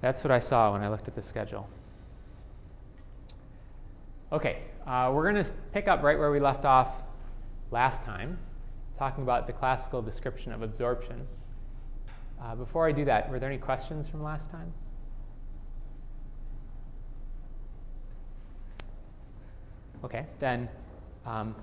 That's what I saw when I looked at the schedule. Okay, uh, we're going to pick up right where we left off last time, talking about the classical description of absorption. Uh, before I do that, were there any questions from last time? Okay, then um,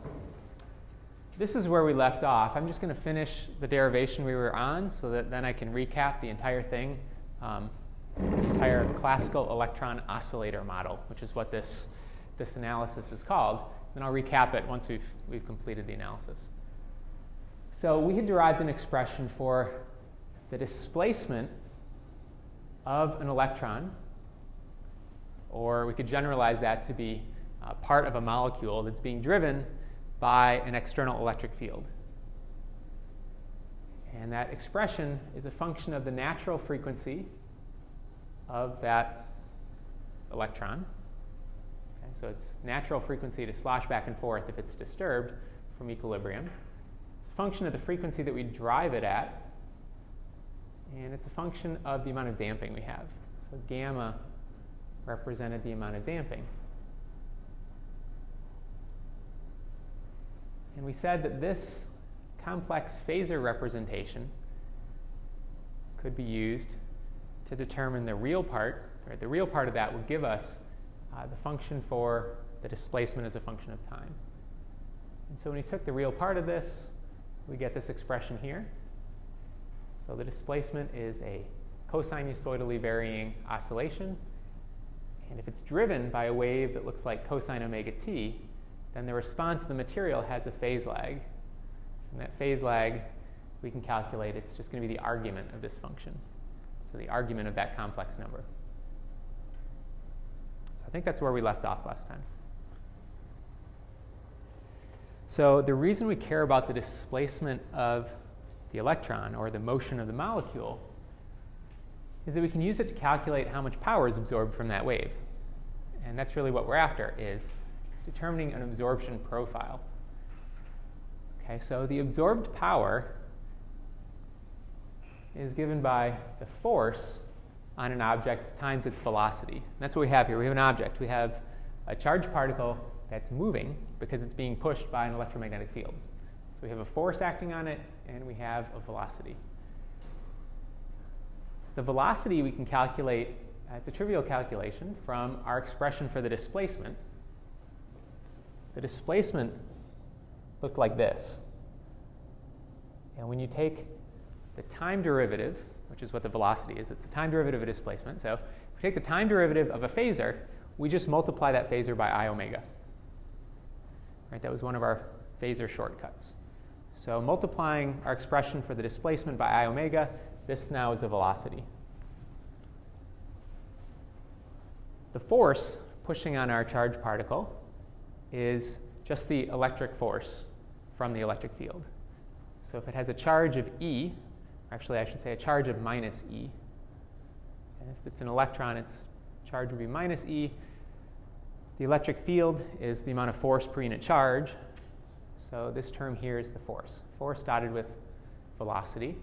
this is where we left off. I'm just going to finish the derivation we were on so that then I can recap the entire thing, um, the entire classical electron oscillator model, which is what this, this analysis is called. Then I'll recap it once we've, we've completed the analysis. So we had derived an expression for the displacement of an electron, or we could generalize that to be uh, part of a molecule that's being driven by an external electric field. And that expression is a function of the natural frequency of that electron. Okay, so it's natural frequency to slosh back and forth if it's disturbed from equilibrium. It's a function of the frequency that we drive it at, and it's a function of the amount of damping we have. So gamma represented the amount of damping. And we said that this complex phasor representation could be used to determine the real part. Right? The real part of that would give us uh, the function for the displacement as a function of time. And so when we took the real part of this, we get this expression here. So the displacement is a cosinusoidally varying oscillation. And if it's driven by a wave that looks like cosine omega t, then the response of the material has a phase lag. And that phase lag, we can calculate, it's just going to be the argument of this function. The argument of that complex number. So I think that's where we left off last time. So the reason we care about the displacement of the electron or the motion of the molecule is that we can use it to calculate how much power is absorbed from that wave. And that's really what we're after is determining an absorption profile. Okay, so the absorbed power is given by the force on an object times its velocity. That's what we have here. We have an object. We have a charged particle that's moving because it's being pushed by an electromagnetic field. So we have a force acting on it, and we have a velocity. The velocity we can calculate, uh, it's a trivial calculation from our expression for the displacement, the displacement looked like this. And when you take the time derivative, which is what the velocity is, it's the time derivative of displacement. So if we take the time derivative of a phasor, we just multiply that phasor by i omega. Right, that was one of our phasor shortcuts. So multiplying our expression for the displacement by i omega, this now is a velocity. The force pushing on our charged particle is just the electric force from the electric field. So if it has a charge of E, actually I should say a charge of minus E, and if it's an electron, its charge would be minus E. The electric field is the amount of force per unit charge. So this term here is the force. Force dotted with velocity.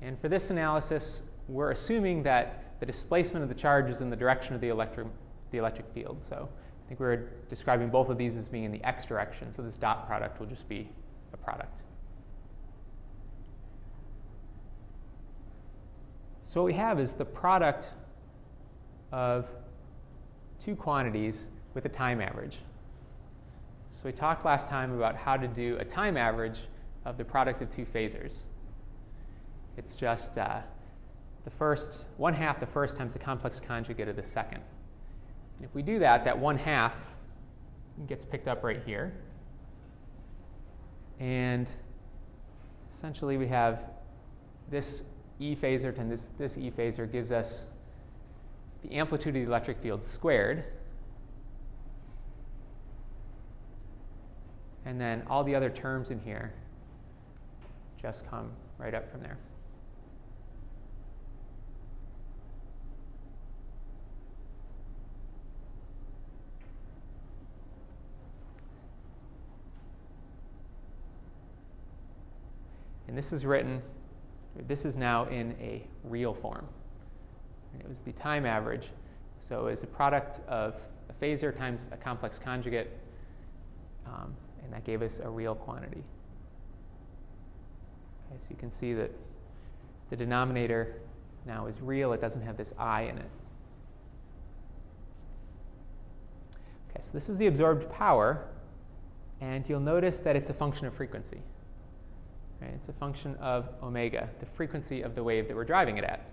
And for this analysis, we're assuming that the displacement of the charge is in the direction of the electric, the electric field. So I think we are describing both of these as being in the x direction, so this dot product will just be a product. So what we have is the product of two quantities with a time average. So we talked last time about how to do a time average of the product of two phasors. It's just uh, the first, one half the first times the complex conjugate of the second. If we do that, that one half gets picked up right here. And essentially we have this E phasor and this, this E phasor gives us the amplitude of the electric field squared. And then all the other terms in here just come right up from there. And this is written, this is now in a real form. It was the time average. So it's a product of a phasor times a complex conjugate, um, and that gave us a real quantity. Okay, so you can see that the denominator now is real, it doesn't have this i in it. Okay, so this is the absorbed power, and you'll notice that it's a function of frequency. Right? It's a function of omega, the frequency of the wave that we're driving it at.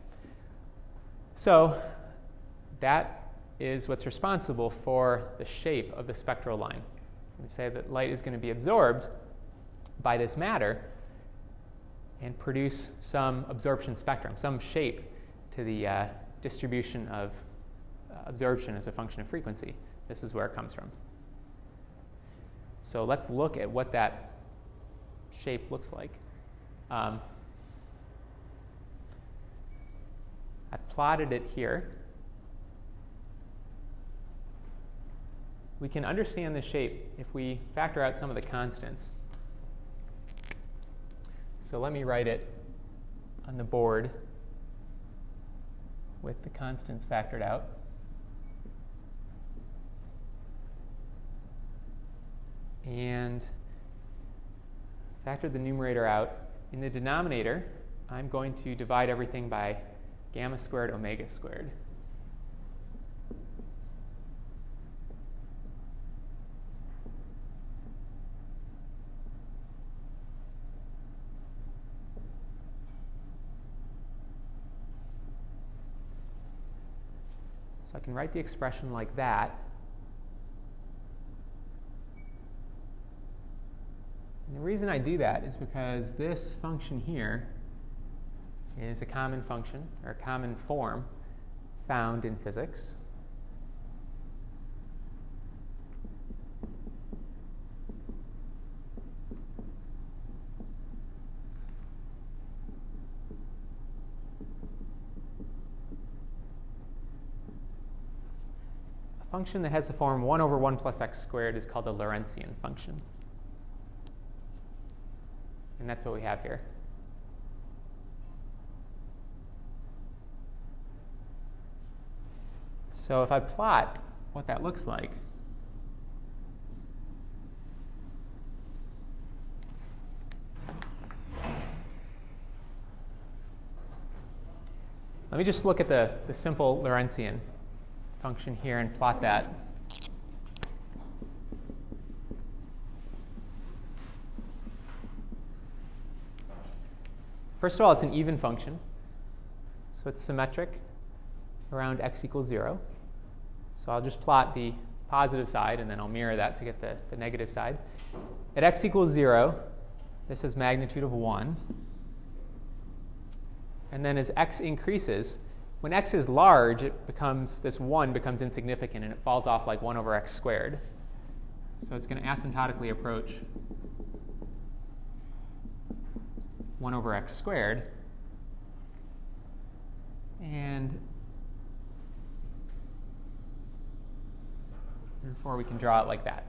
So that is what's responsible for the shape of the spectral line. We say that light is going to be absorbed by this matter and produce some absorption spectrum, some shape to the uh, distribution of uh, absorption as a function of frequency. This is where it comes from. So let's look at what that shape looks like. Um, I plotted it here. We can understand the shape if we factor out some of the constants. So let me write it on the board with the constants factored out. And factor the numerator out. In the denominator, I'm going to divide everything by gamma squared omega squared. So I can write the expression like that. And the reason I do that is because this function here is a common function or a common form found in physics. A function that has the form 1 over 1 plus x squared is called a Lorentzian function. And that's what we have here. So if I plot what that looks like, let me just look at the, the simple Lorentzian function here and plot that. First of all, it's an even function, so it's symmetric around x equals 0. So I'll just plot the positive side and then I'll mirror that to get the, the negative side. At x equals 0, this is magnitude of 1. And then as x increases, when x is large, it becomes this 1 becomes insignificant and it falls off like 1 over x squared. So it's going to asymptotically approach 1 over x squared. And Therefore, we can draw it like that.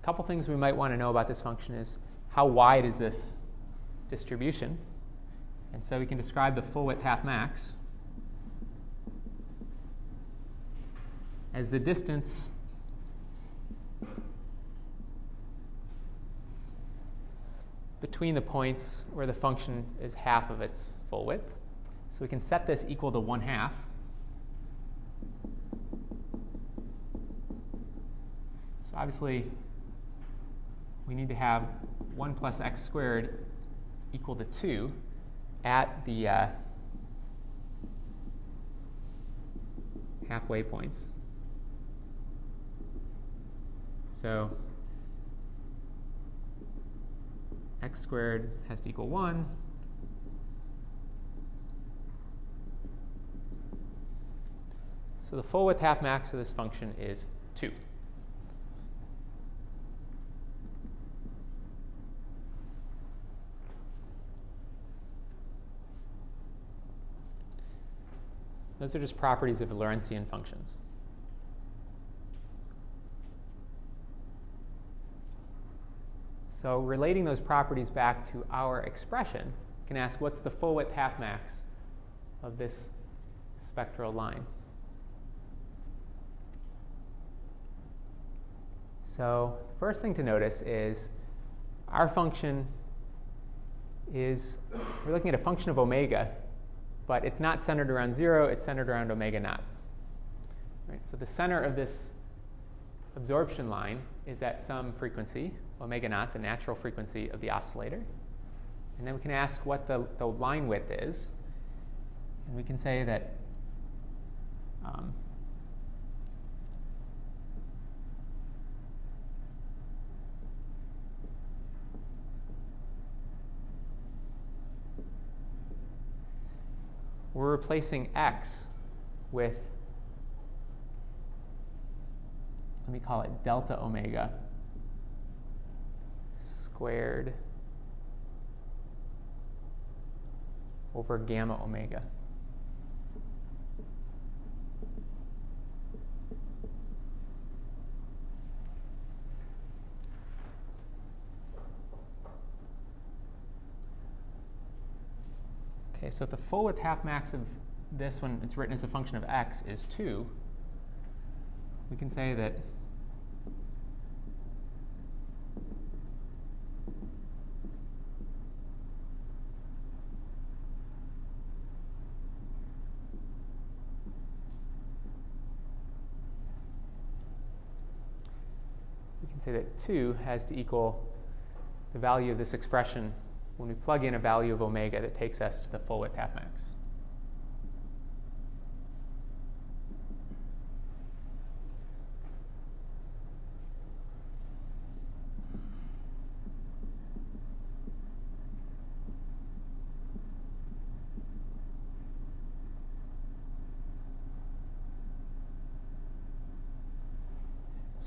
A couple things we might want to know about this function is how wide is this distribution? And so we can describe the full width half max as the distance between the points where the function is half of its full width. So we can set this equal to 1 half. So obviously, we need to have 1 plus x squared equal to 2 at the uh, halfway points. So x squared has to equal 1. So the full width half max of this function is 2. Those are just properties of Lorentzian functions. So relating those properties back to our expression, you can ask what's the full width half max of this spectral line? So first thing to notice is our function is, we're looking at a function of omega, but it's not centered around zero, it's centered around omega naught. Right, so the center of this absorption line is at some frequency, omega naught, the natural frequency of the oscillator. And then we can ask what the, the line width is. And we can say that um, we're replacing x with, let me call it delta omega squared over gamma omega. Okay, so if the full width half max of this when it's written as a function of x is 2, we can say that say that 2 has to equal the value of this expression when we plug in a value of omega that takes us to the full width half max.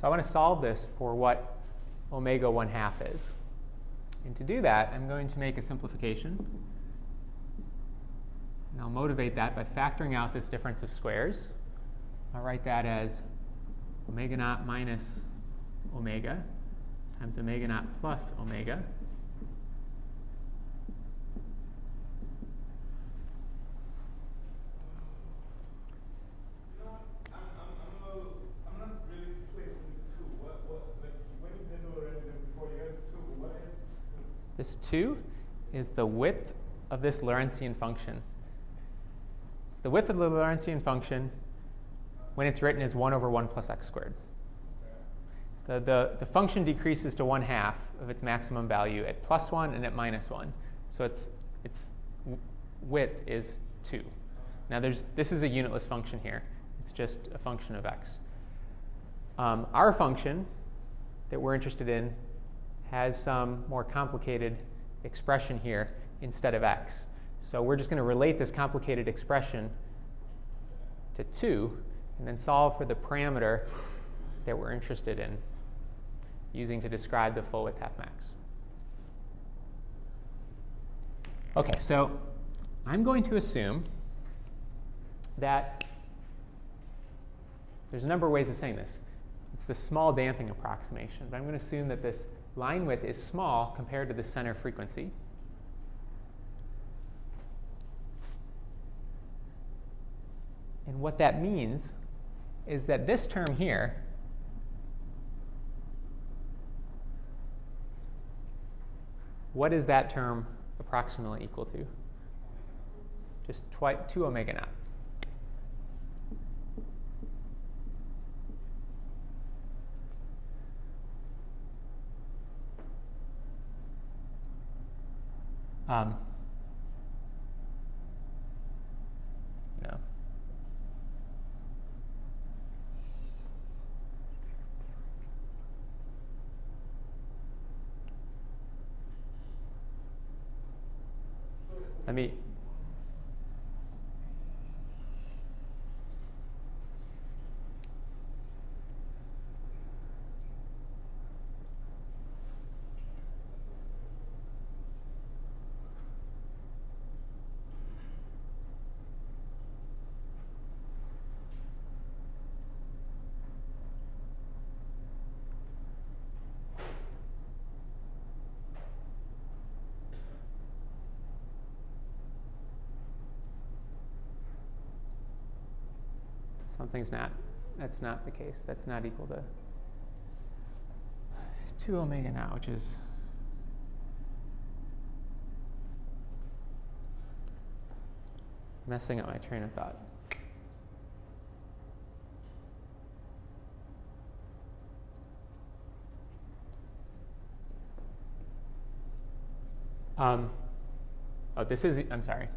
So I want to solve this for what omega 1 half is. And to do that, I'm going to make a simplification. And I'll motivate that by factoring out this difference of squares. I'll write that as omega naught minus omega times omega naught plus omega. This 2 is the width of this Lorentzian function. It's the width of the Lorentzian function when it's written as 1 over 1 plus x squared. The, the, the function decreases to 1 half of its maximum value at plus 1 and at minus 1. So its, its width is 2. Now, there's, this is a unitless function here. It's just a function of x. Um, our function that we're interested in has some more complicated expression here instead of x. So we're just going to relate this complicated expression to 2 and then solve for the parameter that we're interested in using to describe the full width half max. Okay, so I'm going to assume that there's a number of ways of saying this. It's the small damping approximation, but I'm going to assume that this line width is small compared to the center frequency. And what that means is that this term here what is that term approximately equal to? Just twi- 2 omega naught. Um, no. Let me something's not, that's not the case. That's not equal to 2 omega naught, which is messing up my train of thought. Um, oh, this is, I'm sorry.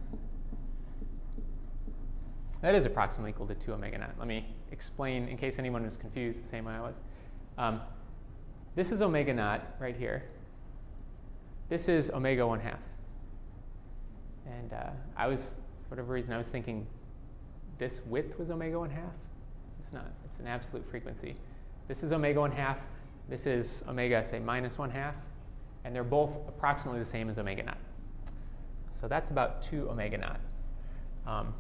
That is approximately equal to 2 omega naught. Let me explain in case anyone was confused the same way I was. Um, this is omega naught right here. This is omega 1 half. And uh, I was, for whatever reason, I was thinking this width was omega 1 half. It's not, it's an absolute frequency. This is omega 1 half. This is omega, say, minus 1 half. And they're both approximately the same as omega naught. So that's about 2 omega naught. Um,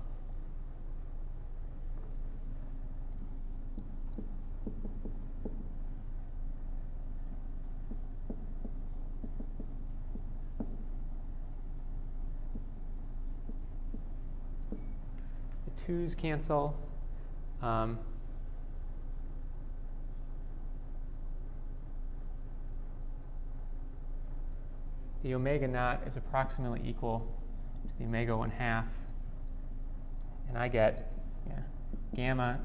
twos cancel. Um, the omega naught is approximately equal to the omega 1 half. And I get yeah, gamma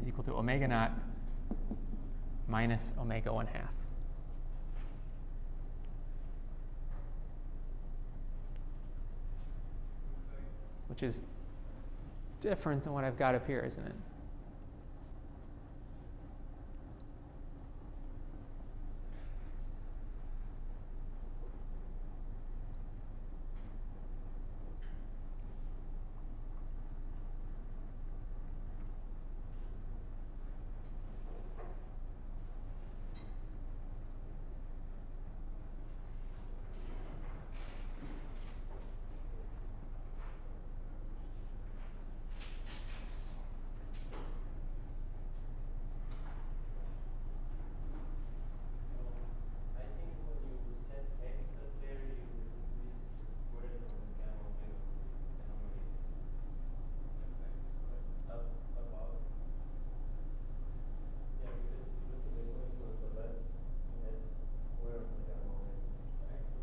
is equal to omega naught minus omega 1 half. Which is different than what I've got up here, isn't it?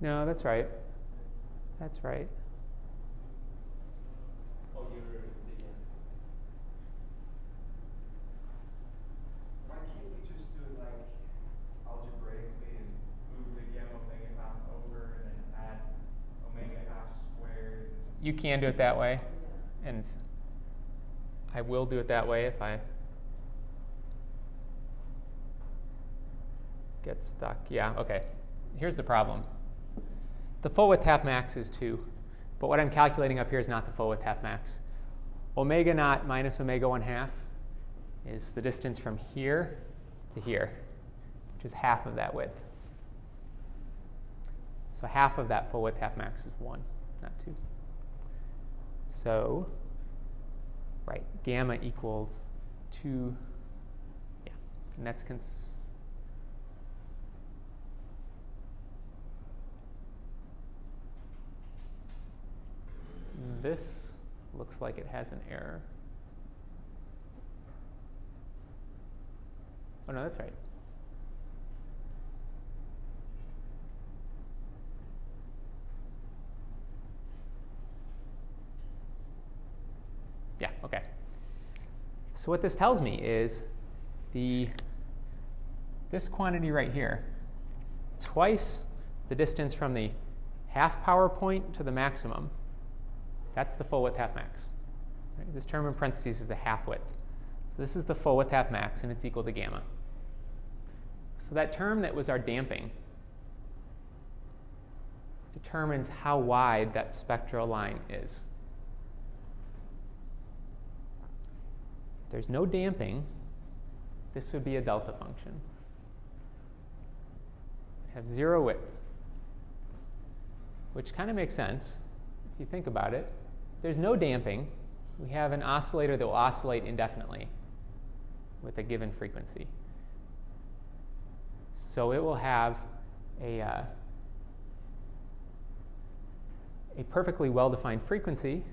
No, that's right. That's right. Oh, you're the Why can't we just do it like algebraically and move the gamma omega half over and then add omega half squared? You can do it that way, and I will do it that way if I get stuck. Yeah, okay. Here's the problem. The full width half max is 2, but what I'm calculating up here is not the full width half max. Omega naught minus omega 1 half is the distance from here to here, which is half of that width. So half of that full width half max is 1, not 2. So, right, gamma equals 2, yeah, and that's cons- This looks like it has an error. Oh, no, that's right. Yeah, okay. So what this tells me is the this quantity right here, twice the distance from the half power point to the maximum that's the full width half max. Right? This term in parentheses is the half width. So this is the full width half max, and it's equal to gamma. So that term that was our damping determines how wide that spectral line is. If there's no damping, this would be a delta function. Have zero width, which kind of makes sense if you think about it there's no damping. We have an oscillator that will oscillate indefinitely with a given frequency. So it will have a, uh, a perfectly well defined frequency,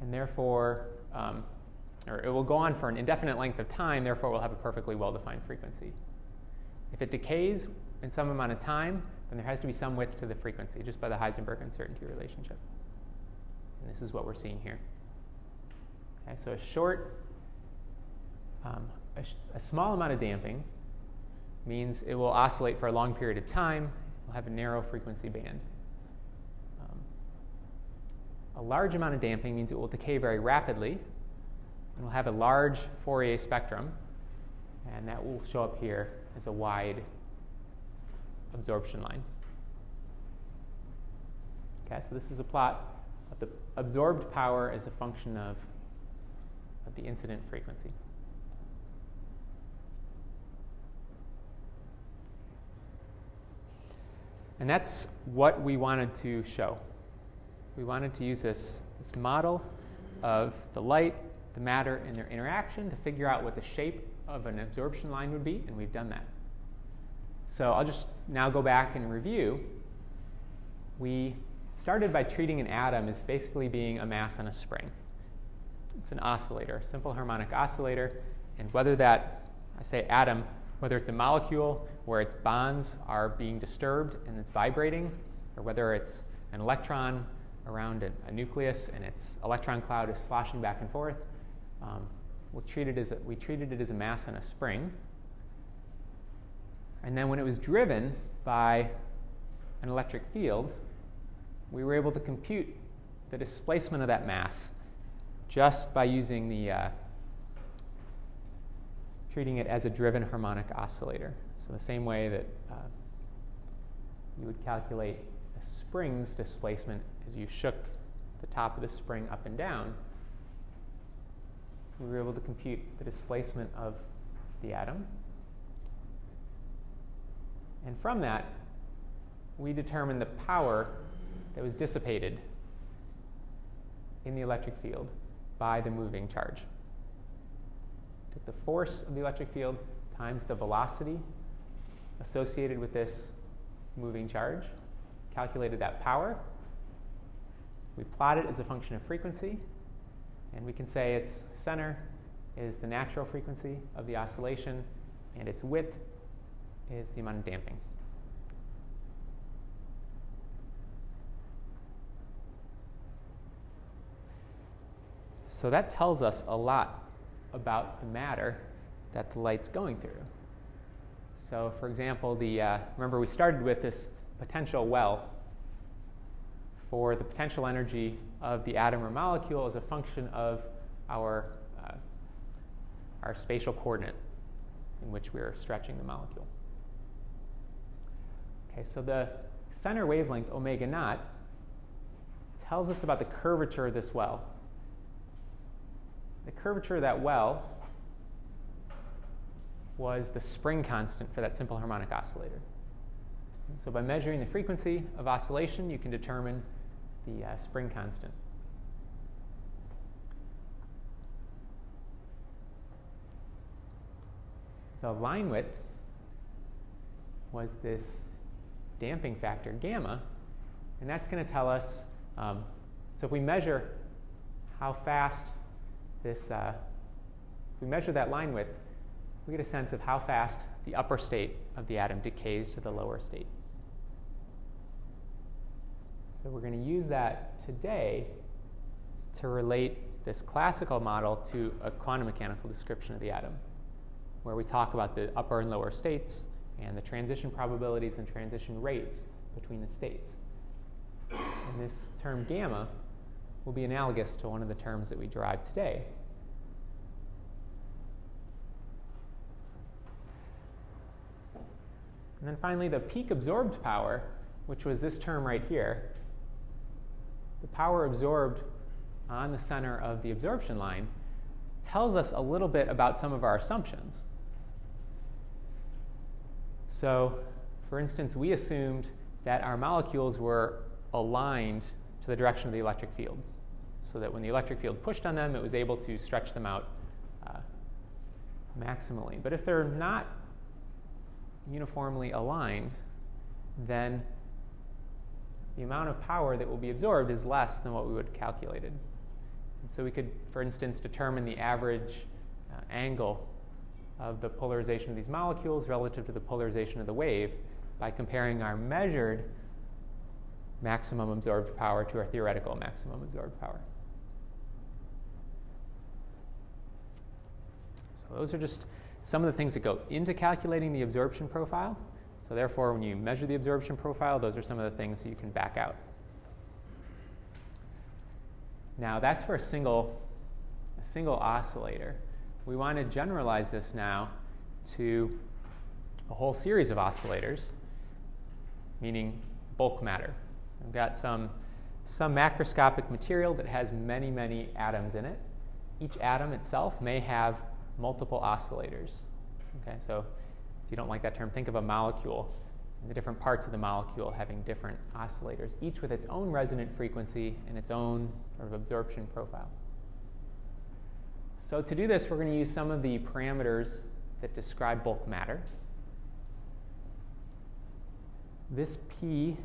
and therefore, um, or it will go on for an indefinite length of time, therefore, we'll have a perfectly well defined frequency. If it decays in some amount of time, then there has to be some width to the frequency, just by the Heisenberg uncertainty relationship. And this is what we're seeing here. Okay, so a short, um, a, sh- a small amount of damping means it will oscillate for a long period of time, it will have a narrow frequency band. Um, a large amount of damping means it will decay very rapidly, and will have a large Fourier spectrum, and that will show up here as a wide absorption line. Okay, so this is a plot absorbed power as a function of, of the incident frequency. And that's what we wanted to show. We wanted to use this, this model of the light, the matter, and their interaction to figure out what the shape of an absorption line would be, and we've done that. So I'll just now go back and review. We started by treating an atom as basically being a mass on a spring. It's an oscillator, simple harmonic oscillator, and whether that, I say atom, whether it's a molecule where its bonds are being disturbed and it's vibrating, or whether it's an electron around a, a nucleus and its electron cloud is sloshing back and forth, um, we, treated as a, we treated it as a mass on a spring. And then when it was driven by an electric field, we were able to compute the displacement of that mass just by using the uh, treating it as a driven harmonic oscillator. So the same way that uh, you would calculate a spring's displacement as you shook the top of the spring up and down, we were able to compute the displacement of the atom. And from that, we determined the power that was dissipated in the electric field by the moving charge. Took the force of the electric field times the velocity associated with this moving charge, calculated that power. We plot it as a function of frequency, and we can say its center is the natural frequency of the oscillation, and its width is the amount of damping. So that tells us a lot about the matter that the light's going through. So, for example, the uh, remember we started with this potential well for the potential energy of the atom or molecule as a function of our uh, our spatial coordinate in which we are stretching the molecule. Okay, so the center wavelength omega naught tells us about the curvature of this well. The curvature of that well was the spring constant for that simple harmonic oscillator. so by measuring the frequency of oscillation, you can determine the uh, spring constant. The line width was this damping factor, gamma, and that's going to tell us, um, so if we measure how fast this, uh, if we measure that line width, we get a sense of how fast the upper state of the atom decays to the lower state. So we're going to use that today to relate this classical model to a quantum mechanical description of the atom, where we talk about the upper and lower states and the transition probabilities and transition rates between the states. And this term gamma will be analogous to one of the terms that we derive today. And then finally, the peak absorbed power, which was this term right here, the power absorbed on the center of the absorption line, tells us a little bit about some of our assumptions. So, for instance, we assumed that our molecules were aligned to the direction of the electric field so that when the electric field pushed on them, it was able to stretch them out uh, maximally. But if they're not uniformly aligned, then the amount of power that will be absorbed is less than what we would have calculated. And so we could, for instance, determine the average uh, angle of the polarization of these molecules relative to the polarization of the wave by comparing our measured maximum absorbed power to our theoretical maximum absorbed power. Those are just some of the things that go into calculating the absorption profile. So therefore, when you measure the absorption profile, those are some of the things that you can back out. Now that's for a single, a single oscillator. We want to generalize this now to a whole series of oscillators, meaning bulk matter. I've got some, some macroscopic material that has many, many atoms in it. Each atom itself may have multiple oscillators. Okay, so if you don't like that term, think of a molecule and the different parts of the molecule having different oscillators, each with its own resonant frequency and its own sort of absorption profile. So to do this, we're going to use some of the parameters that describe bulk matter. This P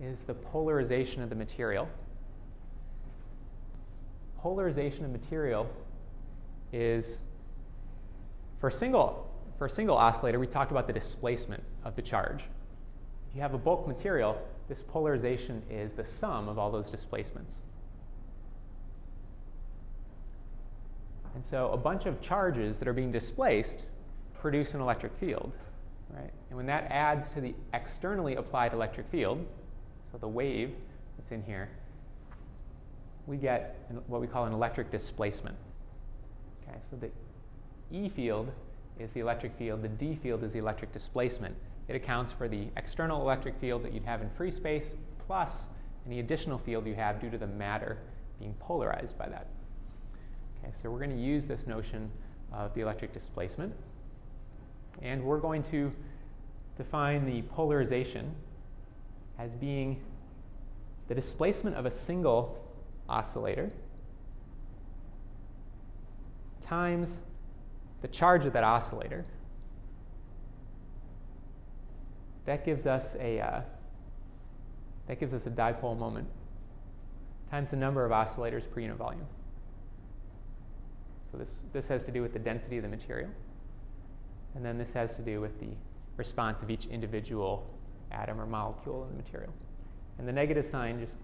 is the polarization of the material. Polarization of material is for a single for a single oscillator, we talked about the displacement of the charge. If you have a bulk material, this polarization is the sum of all those displacements. And so a bunch of charges that are being displaced produce an electric field, right? And when that adds to the externally applied electric field, so the wave that's in here, we get what we call an electric displacement. Okay, so the E field is the electric field, the D field is the electric displacement. It accounts for the external electric field that you'd have in free space plus any additional field you have due to the matter being polarized by that. Okay, so we're going to use this notion of the electric displacement. And we're going to define the polarization as being the displacement of a single oscillator times the charge of that oscillator. That gives us a uh, that gives us a dipole moment times the number of oscillators per unit volume. So this, this has to do with the density of the material. And then this has to do with the response of each individual atom or molecule in the material. And the negative sign just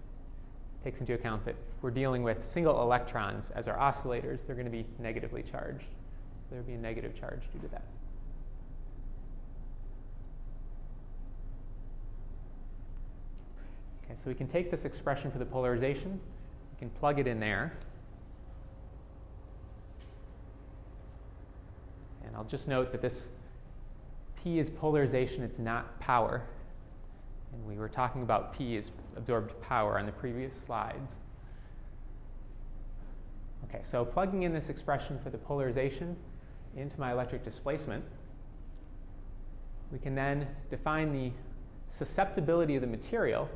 takes into account that we're dealing with single electrons as our oscillators. They're going to be negatively charged. So there would be a negative charge due to that. Okay, so we can take this expression for the polarization, we can plug it in there. And I'll just note that this P is polarization, it's not power. And we were talking about P as absorbed power on the previous slides. Okay, so plugging in this expression for the polarization, into my electric displacement, we can then define the susceptibility of the material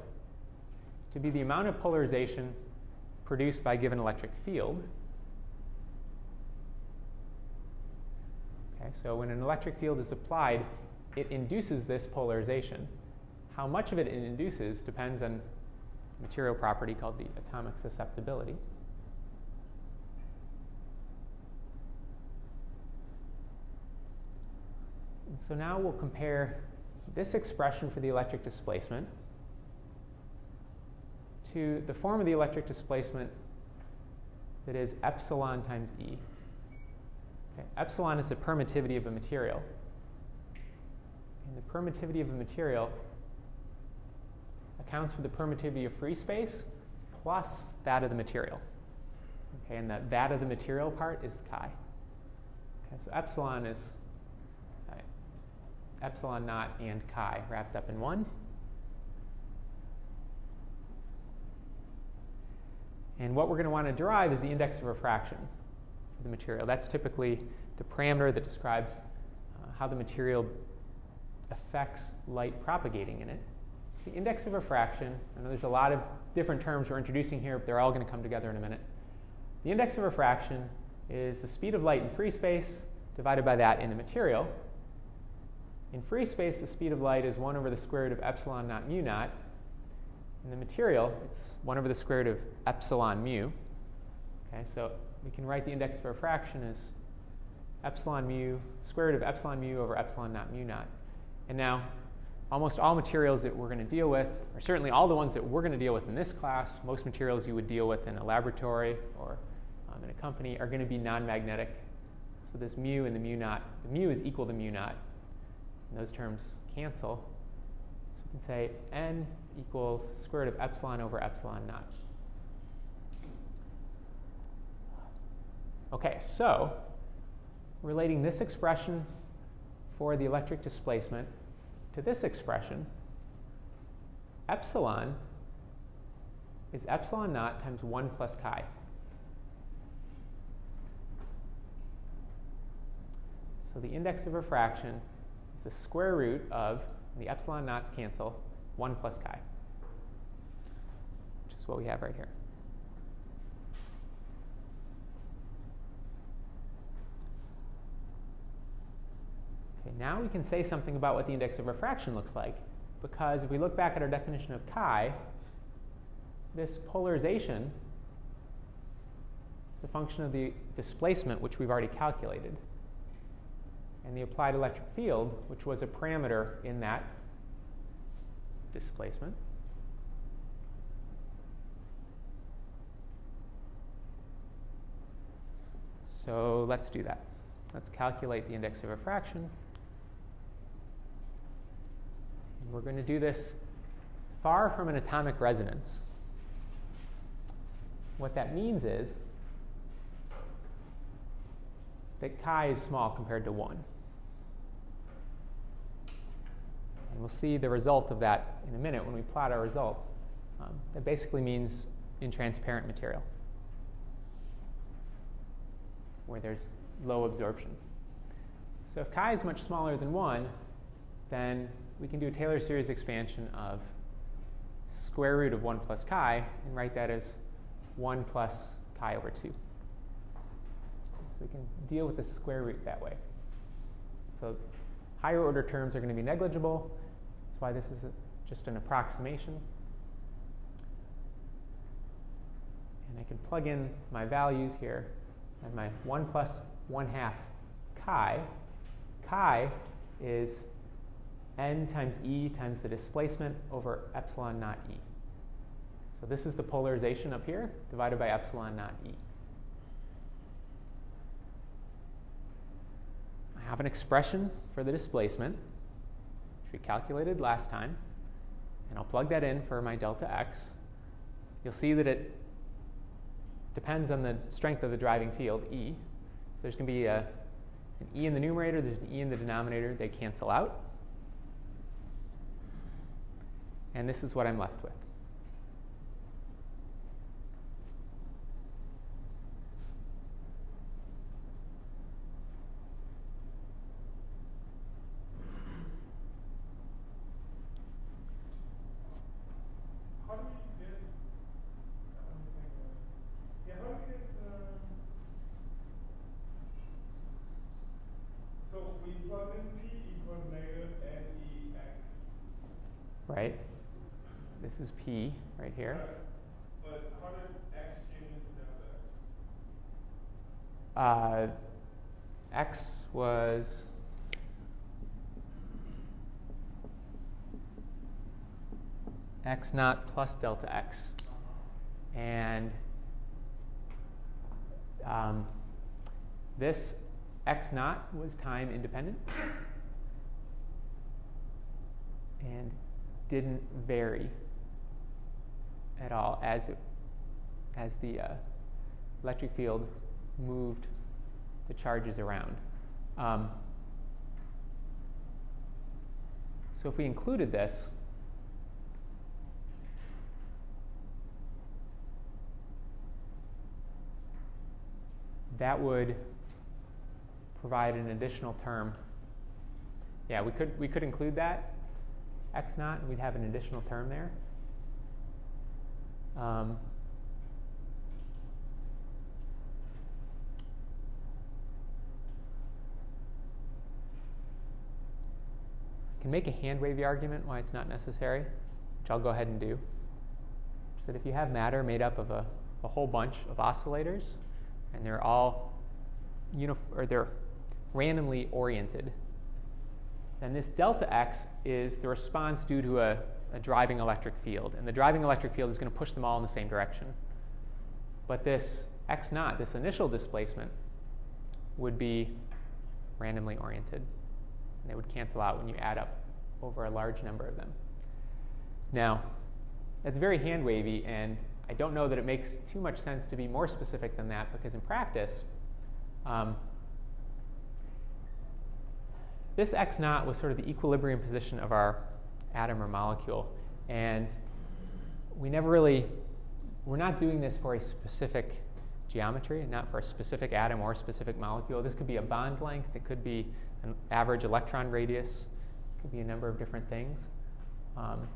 to be the amount of polarization produced by a given electric field. Okay, so when an electric field is applied, it induces this polarization. How much of it it induces depends on a material property called the atomic susceptibility. So now we'll compare this expression for the electric displacement to the form of the electric displacement that is epsilon times E. Okay, epsilon is the permittivity of a material. And the permittivity of a material accounts for the permittivity of free space plus that of the material. Okay, and that that of the material part is chi. Okay, so epsilon is epsilon naught and chi wrapped up in one. And what we're going to want to derive is the index of refraction for the material. That's typically the parameter that describes uh, how the material affects light propagating in it. So the index of refraction, I know there's a lot of different terms we're introducing here, but they're all going to come together in a minute. The index of refraction is the speed of light in free space divided by that in the material. In free space, the speed of light is 1 over the square root of epsilon naught mu naught. In the material, it's 1 over the square root of epsilon mu. Okay, so we can write the index of refraction as epsilon mu, square root of epsilon mu over epsilon naught mu naught. And now, almost all materials that we're going to deal with, or certainly all the ones that we're going to deal with in this class, most materials you would deal with in a laboratory or um, in a company are going to be non-magnetic. So this mu and the mu naught, the mu is equal to mu naught. And those terms cancel. So we can say n equals square root of epsilon over epsilon naught. Okay, so relating this expression for the electric displacement to this expression, epsilon is epsilon naught times 1 plus chi. So the index of refraction is the square root of, the epsilon naughts cancel, 1 plus chi, which is what we have right here. Okay, now we can say something about what the index of refraction looks like, because if we look back at our definition of chi, this polarization is a function of the displacement, which we've already calculated, and the applied electric field, which was a parameter in that displacement. So let's do that. Let's calculate the index of refraction. And we're going to do this far from an atomic resonance. What that means is that chi is small compared to 1. And we'll see the result of that in a minute when we plot our results. Um, that basically means in transparent material, where there's low absorption. So if chi is much smaller than 1, then we can do a Taylor series expansion of square root of 1 plus chi and write that as 1 plus chi over 2. So we can deal with the square root that way. So higher order terms are going to be negligible. Why this is a, just an approximation. And I can plug in my values here. and my 1 plus 1 half chi. Chi is n times e times the displacement over epsilon naught e. So this is the polarization up here divided by epsilon naught e. I have an expression for the displacement, we calculated last time, and I'll plug that in for my delta x. You'll see that it depends on the strength of the driving field, E. So there's going to be a, an E in the numerator, there's an E in the denominator, they cancel out. And this is what I'm left with. How do we get, let me think, uh, yeah, how do we get, um, so we plug in P equals negative N E X. Right? This is P right here. Uh, x was x naught plus delta x. And um, this x naught was time independent and didn't vary at all as it, as the uh, electric field moved the charges around. Um, so if we included this, that would provide an additional term. Yeah, we could we could include that x naught, and we'd have an additional term there. Um, can make a hand wavy argument why it's not necessary, which I'll go ahead and do. So that if you have matter made up of a a whole bunch of oscillators, and they're all unif- or they're randomly oriented. Then this delta x is the response due to a, a driving electric field, and the driving electric field is going to push them all in the same direction. But this x naught, this initial displacement, would be randomly oriented. And they would cancel out when you add up over a large number of them. Now, that's very hand wavy, and I don't know that it makes too much sense to be more specific than that because in practice, um, this x naught was sort of the equilibrium position of our atom or molecule, and we never really, we're not doing this for a specific geometry, not for a specific atom or a specific molecule. This could be a bond length, it could be an average electron radius, it could be a number of different things. Um,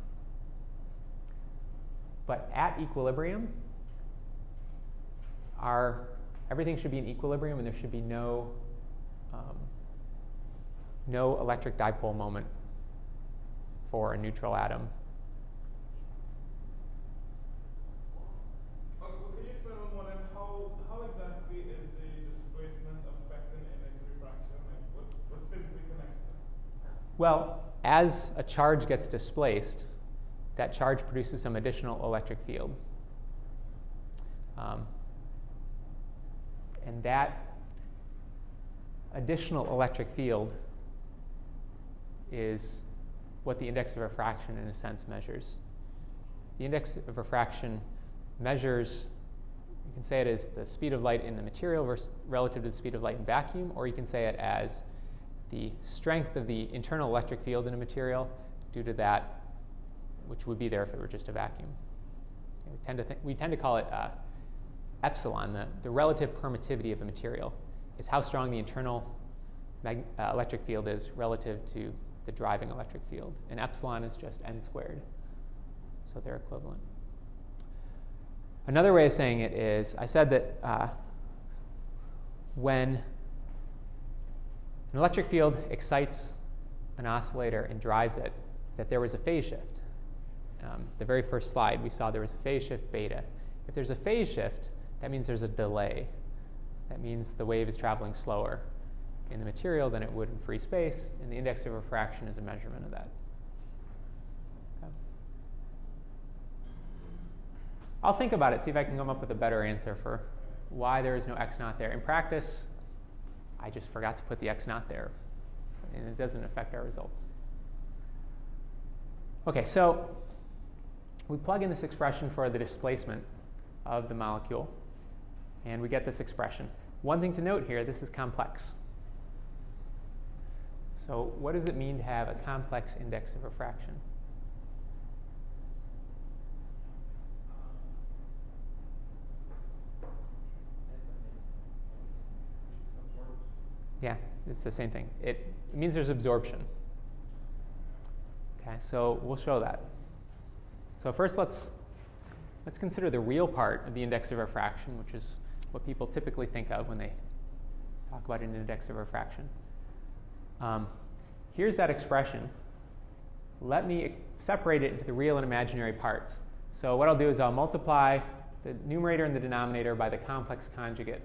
but at equilibrium, our, everything should be in equilibrium and there should be no, um, no electric dipole moment for a neutral atom. Well, as a charge gets displaced, that charge produces some additional electric field. Um, and that additional electric field is what the index of refraction, in a sense, measures. The index of refraction measures, you can say it as the speed of light in the material versus relative to the speed of light in vacuum, or you can say it as the strength of the internal electric field in a material due to that, which would be there if it were just a vacuum. We tend to, think, we tend to call it uh, epsilon, the, the relative permittivity of a material, is how strong the internal mag- uh, electric field is relative to the driving electric field. And epsilon is just n squared, so they're equivalent. Another way of saying it is I said that uh, when an electric field excites an oscillator and drives it, that there was a phase shift. Um, the very first slide, we saw there was a phase shift beta. If there's a phase shift, that means there's a delay. That means the wave is traveling slower in the material than it would in free space, and the index of refraction is a measurement of that. Okay. I'll think about it, see if I can come up with a better answer for why there is no x naught there. In practice, I just forgot to put the x naught there, and it doesn't affect our results. Okay, so we plug in this expression for the displacement of the molecule, and we get this expression. One thing to note here, this is complex. So what does it mean to have a complex index of refraction? Yeah, it's the same thing. It, means there's absorption. Okay, so we'll show that. So first let's, let's consider the real part of the index of refraction, which is what people typically think of when they talk about an index of refraction. Um, here's that expression. Let me separate it into the real and imaginary parts. So what I'll do is I'll multiply the numerator and the denominator by the complex conjugate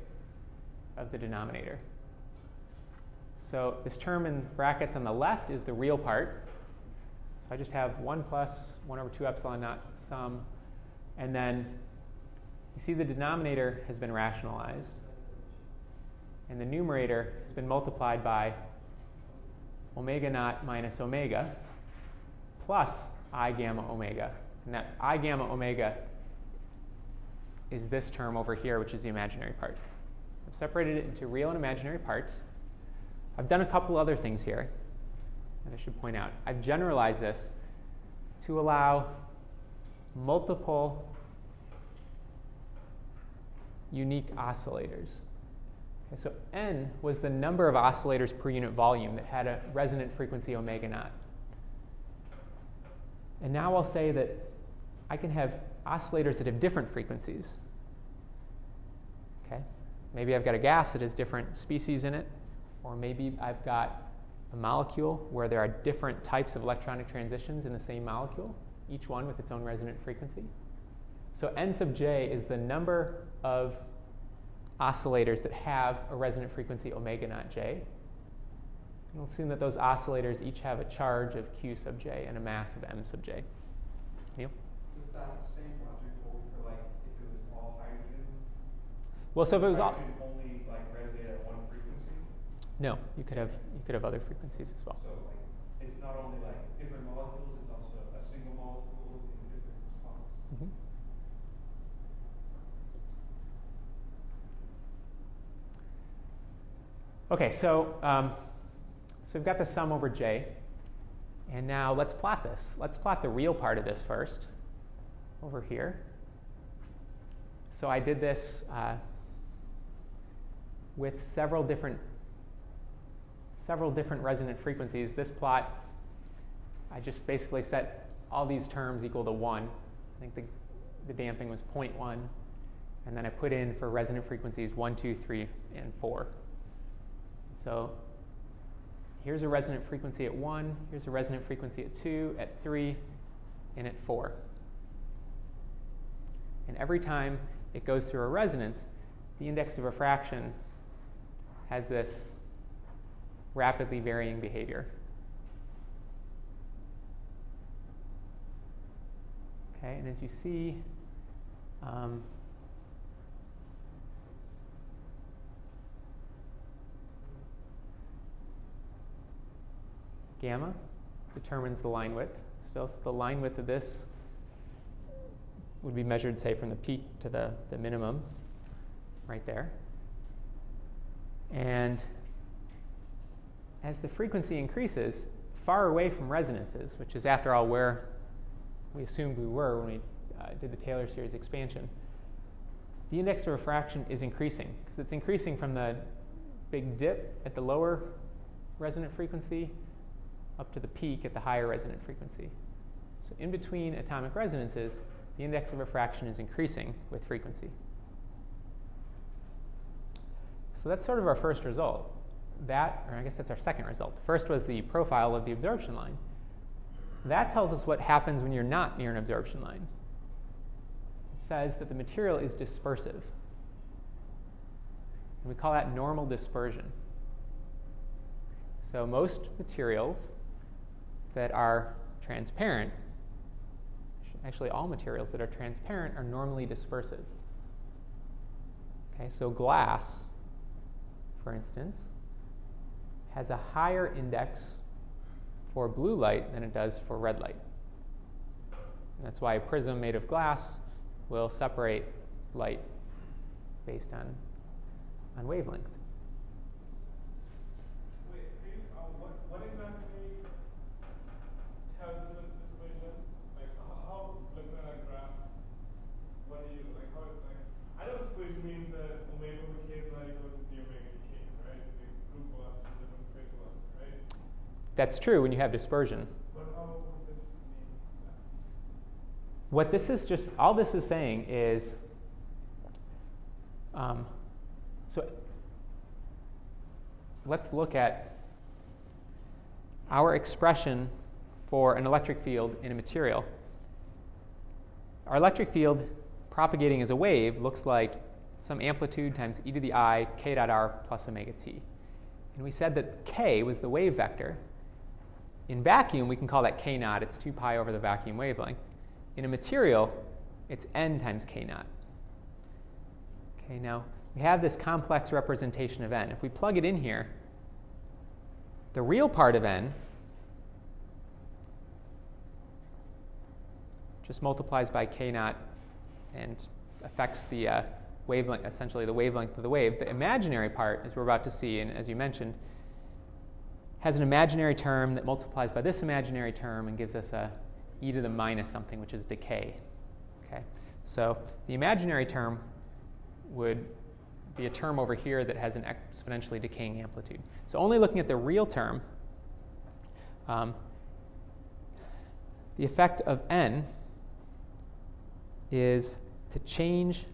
of the denominator. So this term in brackets on the left is the real part. So I just have 1 plus 1 over 2 epsilon naught sum. And then you see the denominator has been rationalized. And the numerator has been multiplied by omega naught minus omega plus i gamma omega. And that i gamma omega is this term over here, which is the imaginary part. I've separated it into real and imaginary parts. I've done a couple other things here that I should point out. I've generalized this to allow multiple unique oscillators. Okay, so n was the number of oscillators per unit volume that had a resonant frequency omega naught. And now I'll say that I can have oscillators that have different frequencies. Okay? Maybe I've got a gas that has different species in it, or maybe I've got a molecule where there are different types of electronic transitions in the same molecule, each one with its own resonant frequency. So n sub j is the number of oscillators that have a resonant frequency omega naught j. And we'll assume that those oscillators each have a charge of q sub j and a mass of m sub j. Neil? Does that same logic hold for like if it was all hydrogen? Well, so if it was all, only like resonate at one frequency? no, you could have you could have other frequencies as well. So like it's not only like different molecules, it's also a single molecule in different spots. Mhm. Okay, so um, so we've got the sum over j, and now let's plot this. Let's plot the real part of this first, over here. So I did this uh, with several different several different resonant frequencies. This plot, I just basically set all these terms equal to 1. I think the, the damping was 0.1. And then I put in for resonant frequencies 1, 2, 3, and 4. So here's a resonant frequency at 1, here's a resonant frequency at 2, at 3, and at 4. And every time it goes through a resonance, the index of refraction has this rapidly varying behavior. Okay, and as you see, um, gamma determines the line width. So the line width of this would be measured, say, from the peak to the, the minimum, right there. And as the frequency increases, far away from resonances, which is, after all, where we assumed we were when we uh, did the Taylor series expansion, the index of refraction is increasing because it's increasing from the big dip at the lower resonant frequency up to the peak at the higher resonant frequency. So, in between atomic resonances, the index of refraction is increasing with frequency. So, that's sort of our first result. That, or I guess that's our second result. The first was the profile of the absorption line. That tells us what happens when you're not near an absorption line. It says that the material is dispersive. And we call that normal dispersion. So most materials that are transparent, actually all materials that are transparent are normally dispersive. Okay, so glass, for instance, has a higher index for blue light than it does for red light. And that's why a prism made of glass will separate light based on, on wavelength. Wait, can you, uh, what, what exactly tells us this equation? Like, how, how, looking at a graph, what do you, like, how, like, I know this equation means that omega over k is not equal to d omega dk, right? The group velocity, different phase velocity, right? That's true when you have dispersion. But how would this mean that? What this is just, all this is saying is, um, so let's look at our expression for an electric field in a material. Our electric field propagating as a wave looks like some amplitude times e to the i k dot r plus omega t. And we said that k was the wave vector. In vacuum, we can call that k naught. It's 2 pi over the vacuum wavelength. In a material, it's n times k naught. Okay, now we have this complex representation of n. If we plug it in here, the real part of n just multiplies by k naught and affects the uh, wavelength, essentially the wavelength of the wave. The imaginary part, as we're about to see, and as you mentioned, has an imaginary term that multiplies by this imaginary term and gives us a e to the minus something, which is decay. Okay, so the imaginary term would be a term over here that has an exponentially decaying amplitude. So only looking at the real term, um, the effect of n is to change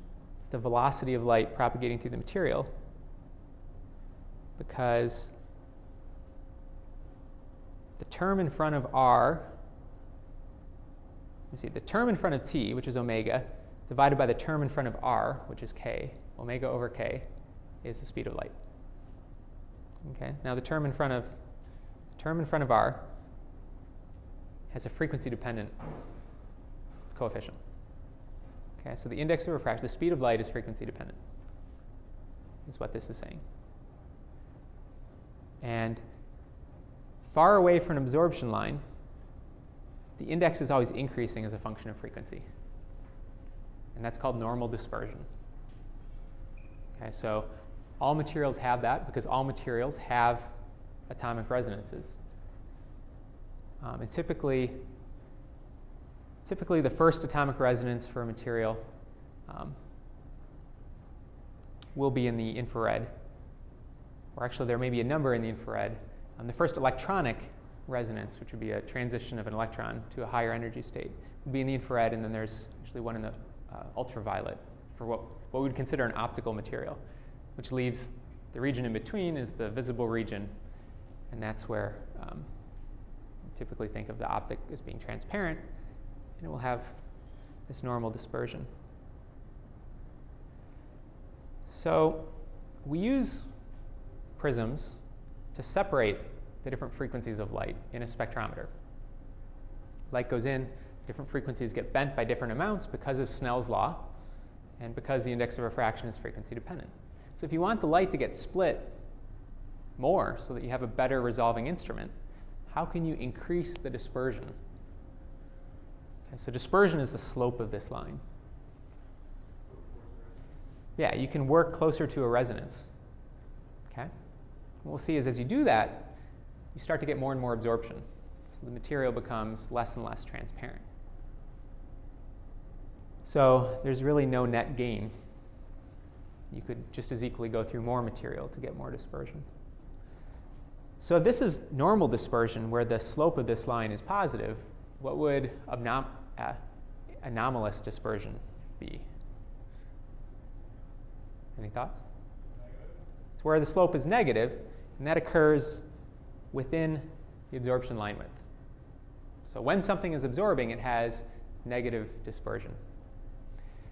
the velocity of light propagating through the material because the term in front of r, let me see, the term in front of t, which is omega, divided by the term in front of r, which is k. Omega over k is the speed of light. Okay. Now the term in front of term in front of r has a frequency dependent coefficient. Okay, so the index of refraction, the speed of light is frequency dependent, is what this is saying. And far away from an absorption line, the index is always increasing as a function of frequency. And that's called normal dispersion. Okay, so all materials have that because all materials have atomic resonances. Um, and typically, typically the first atomic resonance for a material um, will be in the infrared, or actually there may be a number in the infrared. Um, the first electronic resonance, which would be a transition of an electron to a higher energy state, would be in the infrared, and then there's actually one in the uh, ultraviolet for what, what we would consider an optical material, which leaves the region in between is the visible region, and that's where um, typically think of the optic as being transparent, and it will have this normal dispersion. So we use prisms to separate the different frequencies of light in a spectrometer. Light goes in, different frequencies get bent by different amounts because of Snell's law and because the index of refraction is frequency dependent. So if you want the light to get split more so that you have a better resolving instrument, how can you increase the dispersion? Okay, so dispersion is the slope of this line. Yeah, you can work closer to a resonance. Okay? What we'll see is as you do that, you start to get more and more absorption. So the material becomes less and less transparent. So there's really no net gain. You could just as equally go through more material to get more dispersion. So this is normal dispersion, where the slope of this line is positive, what would anom- uh, anomalous dispersion be? Any thoughts? It's where the slope is negative, and that occurs within the absorption line width. So when something is absorbing, it has negative dispersion.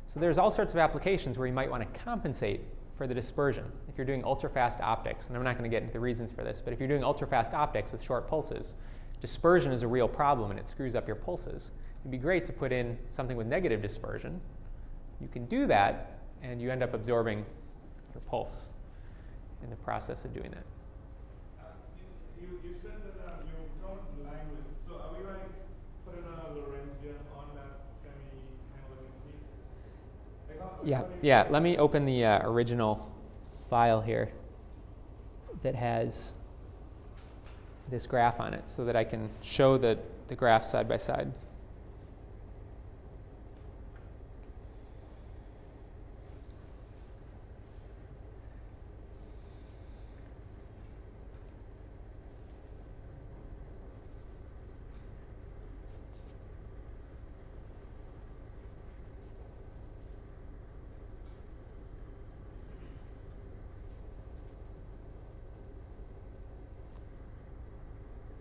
So there's all sorts of applications where you might want to compensate for the dispersion. If you're doing ultrafast optics, and I'm not going to get into the reasons for this, but if you're doing ultrafast optics with short pulses, dispersion is a real problem and it screws up your pulses. It'd be great to put in something with negative dispersion. You can do that, and you end up absorbing your pulse in the process of doing that. You, you said that uh, you don't line with, so are we like putting a Lorentzian on that semi-handling peak? Like how, Yeah, how do you- yeah. Let me open the uh, original file here that has this graph on it so that I can show the, the graphs side by side.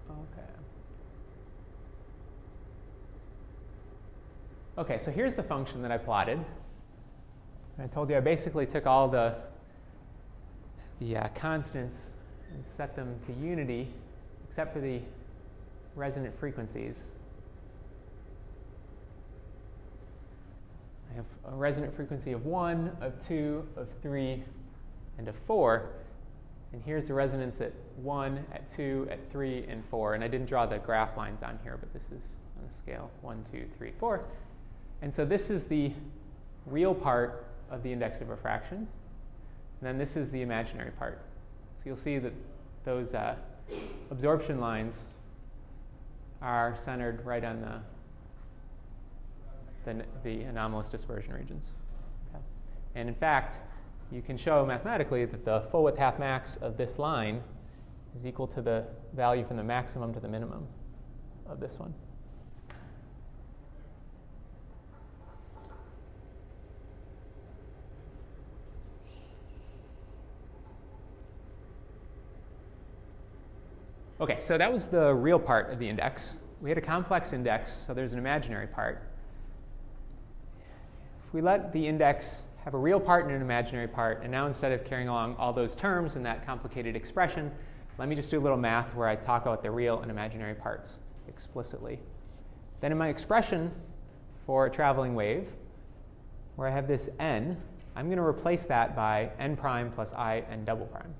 Okay. Okay, so here's the function that I plotted. I told you I basically took all the, the uh, constants and set them to unity, except for the resonant frequencies. I have a resonant frequency of 1, of 2, of 3, and of 4. And here's the resonance at 1, at 2, at 3, and 4. And I didn't draw the graph lines on here, but this is on a scale 1, 2, 3, 4. And so this is the real part of the index of refraction. And then this is the imaginary part. So you'll see that those uh, absorption lines are centered right on the, the, the anomalous dispersion regions. Okay. And in fact, you can show mathematically that the full width half max of this line is equal to the value from the maximum to the minimum of this one. Okay, so that was the real part of the index. We had a complex index, so there's an imaginary part. If we let the index have a real part and an imaginary part, and now instead of carrying along all those terms in that complicated expression, let me just do a little math where I talk about the real and imaginary parts explicitly. Then in my expression for a traveling wave, where I have this n, I'm going to replace that by n prime plus i n double prime.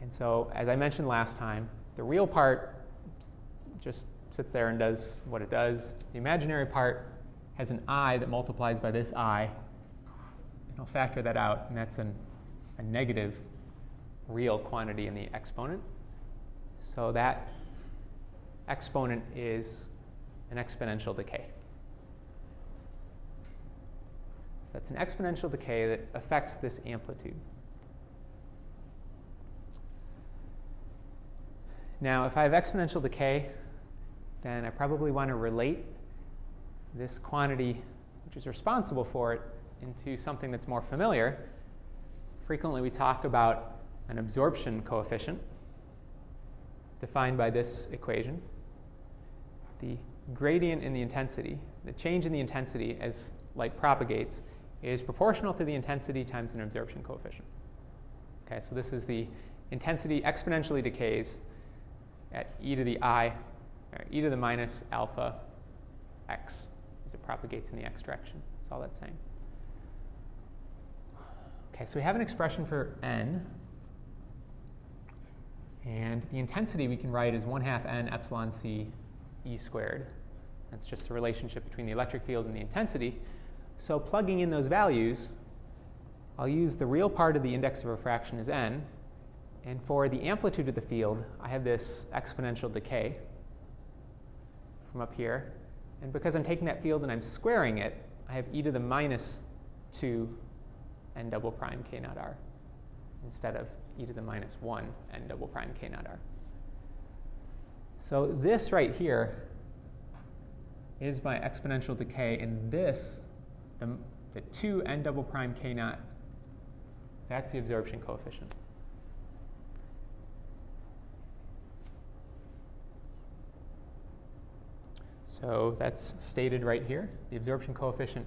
And so, as I mentioned last time, the real part just sits there and does what it does. The imaginary part has an i that multiplies by this i. And I'll factor that out, and that's an, a negative real quantity in the exponent. So that exponent is an exponential decay. So that's an exponential decay that affects this amplitude. Now, if I have exponential decay, then I probably want to relate this quantity, which is responsible for it, into something that's more familiar. Frequently, we talk about an absorption coefficient defined by this equation. The gradient in the intensity, the change in the intensity as light propagates, is proportional to the intensity times an absorption coefficient. Okay, so this is the intensity exponentially decays at e to the i, or e to the minus alpha x as it propagates in the x direction. That's all that's saying. Okay, so we have an expression for n, and the intensity we can write is 1 half n epsilon c e squared. That's just the relationship between the electric field and the intensity. So plugging in those values, I'll use the real part of the index of refraction as n, and for the amplitude of the field, I have this exponential decay from up here. And because I'm taking that field and I'm squaring it, I have e to the minus 2 n double prime k naught r instead of e to the minus 1 n double prime k naught r. So this right here is my exponential decay, and this, the, the 2 n double prime k naught, that's the absorption coefficient. So that's stated right here. The absorption coefficient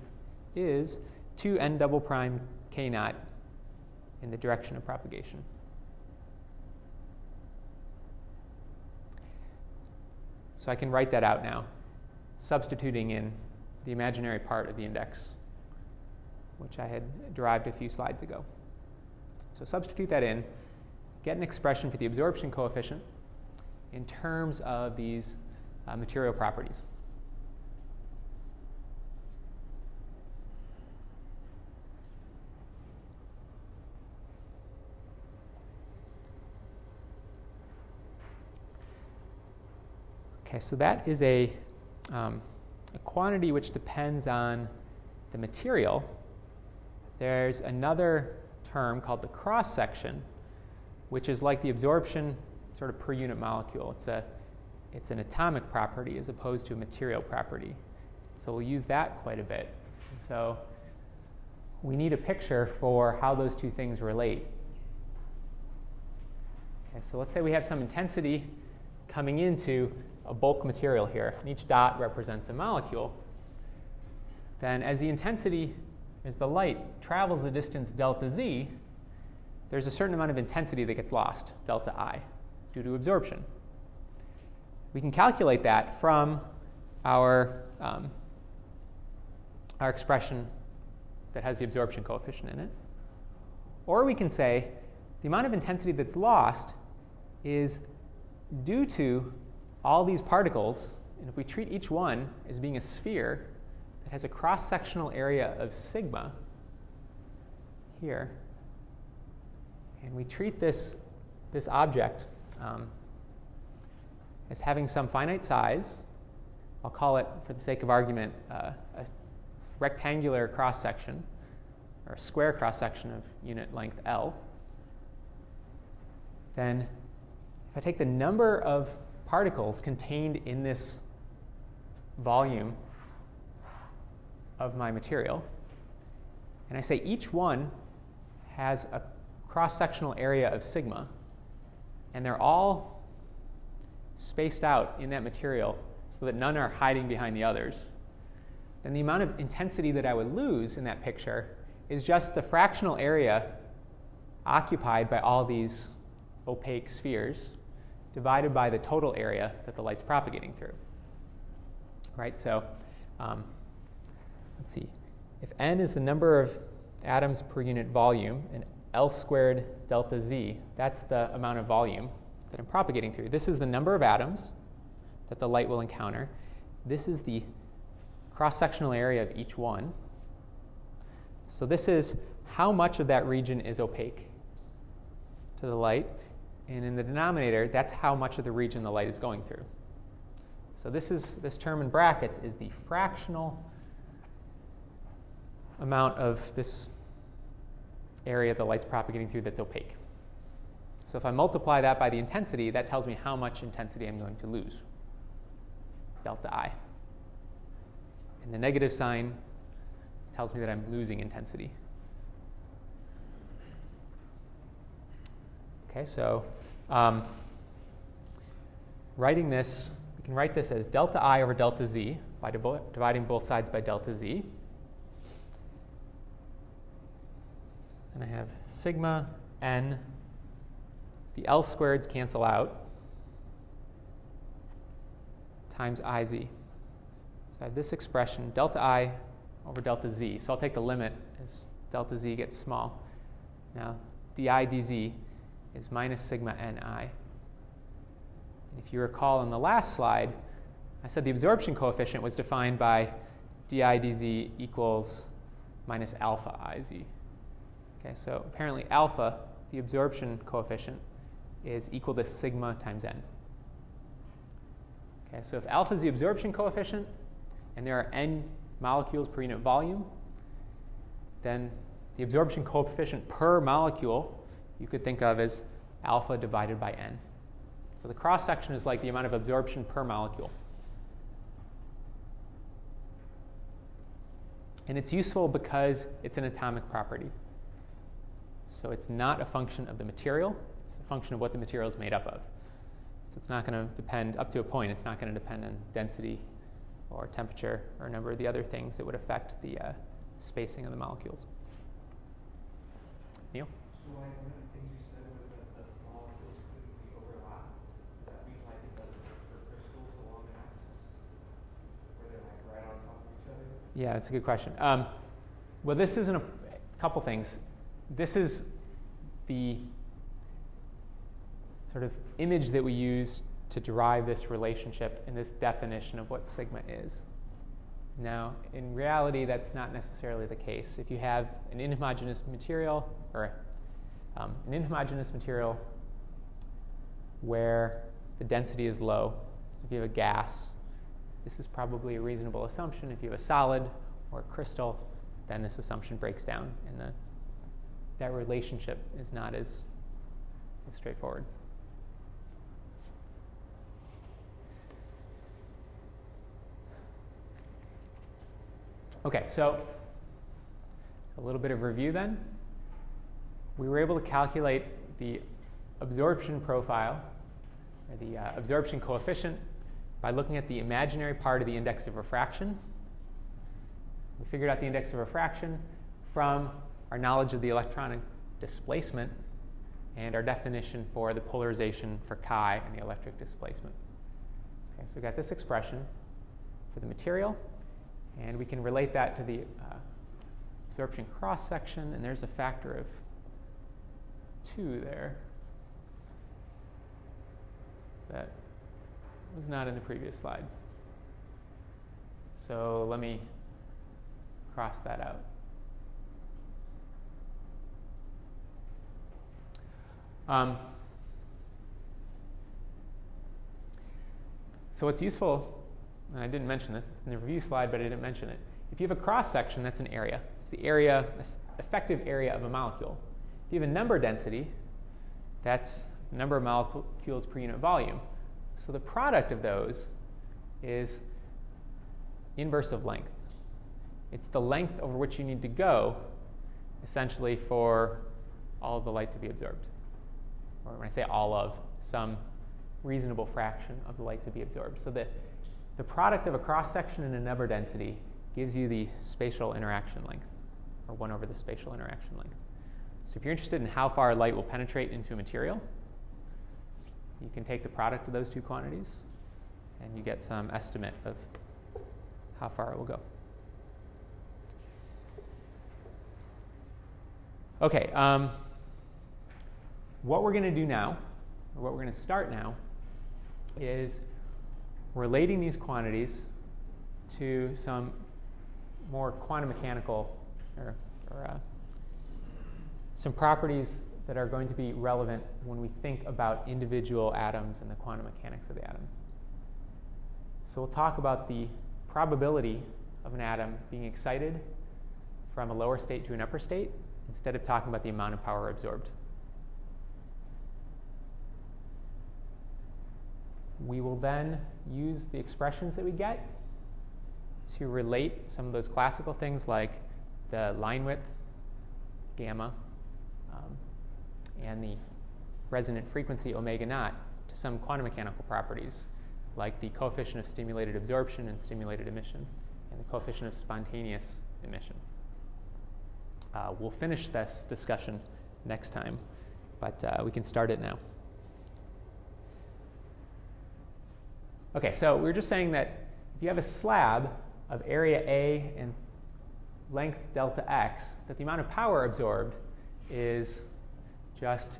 is 2 n double prime k naught in the direction of propagation. So I can write that out now, substituting in the imaginary part of the index, which I had derived a few slides ago. So substitute that in, get an expression for the absorption coefficient in terms of these uh, material properties. Okay, so that is a, um, a quantity which depends on the material. There's another term called the cross section, which is like the absorption sort of per unit molecule. It's, a, it's an atomic property as opposed to a material property. So we'll use that quite a bit. So we need a picture for how those two things relate. Okay, so let's say we have some intensity coming into a bulk material here, and each dot represents a molecule, then as the intensity, as the light travels the distance delta z, there's a certain amount of intensity that gets lost, delta i, due to absorption. We can calculate that from our, um, our expression that has the absorption coefficient in it. Or we can say the amount of intensity that's lost is due to all these particles, and if we treat each one as being a sphere that has a cross sectional area of sigma here, and we treat this, this object um, as having some finite size, I'll call it, for the sake of argument, uh, a rectangular cross section, or a square cross section of unit length L, then if I take the number of particles contained in this volume of my material. And I say each one has a cross sectional area of sigma, and they're all spaced out in that material so that none are hiding behind the others. then the amount of intensity that I would lose in that picture is just the fractional area occupied by all these opaque spheres divided by the total area that the light's propagating through. Right, so um, let's see. If n is the number of atoms per unit volume, and L squared delta Z, that's the amount of volume that I'm propagating through. This is the number of atoms that the light will encounter. This is the cross sectional area of each one. So, this is how much of that region is opaque to the light. And in the denominator, that's how much of the region the light is going through. So, this, is, this term in brackets is the fractional amount of this area the light's propagating through that's opaque. So if I multiply that by the intensity, that tells me how much intensity I'm going to lose, delta I. And the negative sign tells me that I'm losing intensity. Okay, so um, writing this, we can write this as delta I over delta Z by dividing both sides by delta Z. And I have sigma n, the L squareds cancel out, times iz. So I have this expression, delta i over delta z. So I'll take the limit as delta z gets small. Now, di dz is minus sigma ni. If you recall in the last slide, I said the absorption coefficient was defined by di dz equals minus alpha iz. Okay, so apparently alpha, the absorption coefficient, is equal to sigma times n. Okay, so if alpha is the absorption coefficient, and there are n molecules per unit volume, then the absorption coefficient per molecule you could think of as alpha divided by n. So the cross section is like the amount of absorption per molecule. And it's useful because it's an atomic property. So it's not a function of the material, it's a function of what the material is made up of. So it's not going to depend, up to a point, it's not going to depend on density or temperature or a number of the other things that would affect the uh, spacing of the molecules. Neil? Yeah, that's a good question. Um, well, this isn't a, a couple things this is the sort of image that we use to derive this relationship and this definition of what sigma is. Now, in reality, that's not necessarily the case. If you have an inhomogeneous material, or um, an inhomogeneous material where the density is low, if you have a gas, this is probably a reasonable assumption. If you have a solid or a crystal, then this assumption breaks down and the that relationship is not as, as straightforward. Okay, so a little bit of review then. We were able to calculate the absorption profile, or the uh, absorption coefficient, by looking at the imaginary part of the index of refraction. We figured out the index of refraction from our knowledge of the electronic displacement, and our definition for the polarization for chi and the electric displacement. Okay, so we got this expression for the material, and we can relate that to the uh, absorption cross section, and there's a factor of 2 there that was not in the previous slide. So let me cross that out. Um, so what's useful, and I didn't mention this in the review slide, but I didn't mention it. If you have a cross section, that's an area. It's the area, effective area of a molecule. If you have a number density, that's number of molecules per unit volume. So the product of those is inverse of length. It's the length over which you need to go, essentially, for all of the light to be absorbed or when I say all of, some reasonable fraction of the light to be absorbed. So the, the product of a cross section and a number density gives you the spatial interaction length, or 1 over the spatial interaction length. So if you're interested in how far light will penetrate into a material, you can take the product of those two quantities and you get some estimate of how far it will go. Okay, um, what we're going to do now, or what we're going to start now, is relating these quantities to some more quantum mechanical or, or uh, some properties that are going to be relevant when we think about individual atoms and the quantum mechanics of the atoms. So we'll talk about the probability of an atom being excited from a lower state to an upper state instead of talking about the amount of power absorbed. We will then use the expressions that we get to relate some of those classical things like the line width, gamma, um, and the resonant frequency omega naught to some quantum mechanical properties like the coefficient of stimulated absorption and stimulated emission, and the coefficient of spontaneous emission. Uh, we'll finish this discussion next time, but uh, we can start it now. Okay, so we are just saying that if you have a slab of area A and length delta x, that the amount of power absorbed is just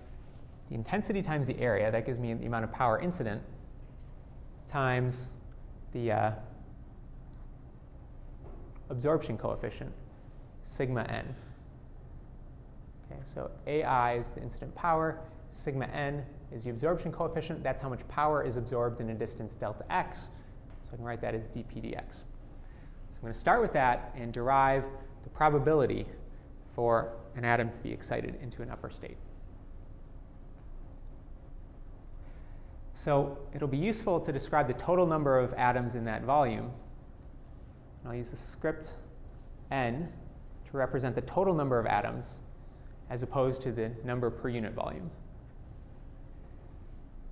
the intensity times the area, that gives me the amount of power incident, times the uh, absorption coefficient, sigma n. Okay, so AI is the incident power, sigma n is the absorption coefficient. That's how much power is absorbed in a distance delta x. So I can write that as dp dx. So I'm going to start with that and derive the probability for an atom to be excited into an upper state. So it'll be useful to describe the total number of atoms in that volume. I'll use the script n to represent the total number of atoms as opposed to the number per unit volume.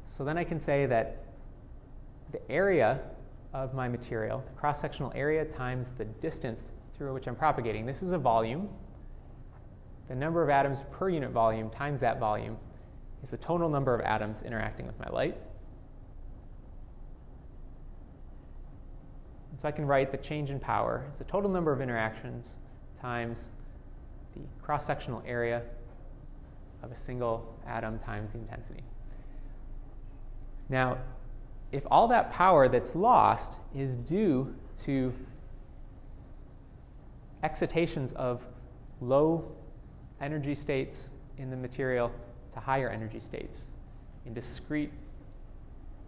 So then I can say that the area of my material, the cross sectional area times the distance through which I'm propagating, this is a volume. The number of atoms per unit volume times that volume is the total number of atoms interacting with my light. So I can write the change in power as the total number of interactions times the cross-sectional area of a single atom times the intensity. Now, if all that power that's lost is due to excitations of low energy states in the material to higher energy states in discrete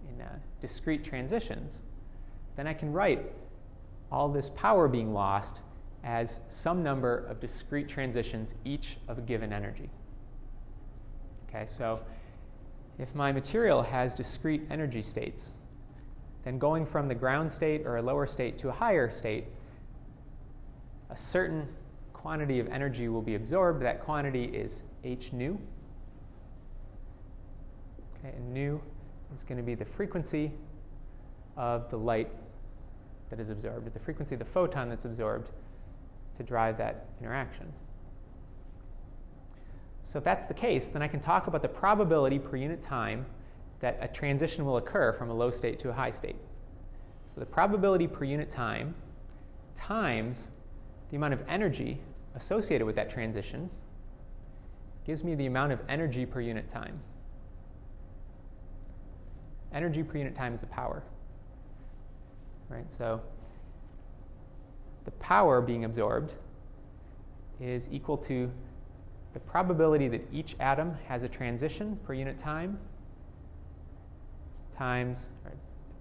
in uh, discrete transitions, then I can write all this power being lost as some number of discrete transitions, each of a given energy. Okay, so if my material has discrete energy states, then going from the ground state or a lower state to a higher state, a certain quantity of energy will be absorbed. That quantity is h nu. Okay, and nu is going to be the frequency of the light that is absorbed, the frequency of the photon that's absorbed to drive that interaction. So if that's the case, then I can talk about the probability per unit time that a transition will occur from a low state to a high state. So the probability per unit time times the amount of energy associated with that transition gives me the amount of energy per unit time. Energy per unit time is a power right? So the power being absorbed is equal to the probability that each atom has a transition per unit time times the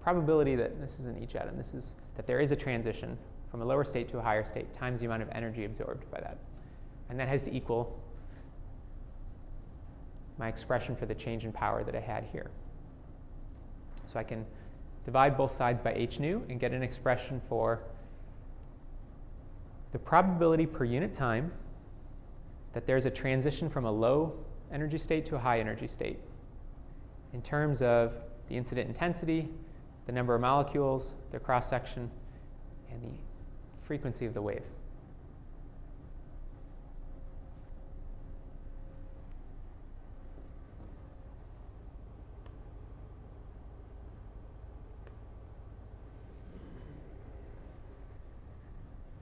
probability that this isn't each atom, this is that there is a transition from a lower state to a higher state times the amount of energy absorbed by that. And that has to equal my expression for the change in power that I had here. So I can divide both sides by h nu and get an expression for the probability per unit time that there's a transition from a low energy state to a high energy state in terms of the incident intensity, the number of molecules, their cross section, and the frequency of the wave.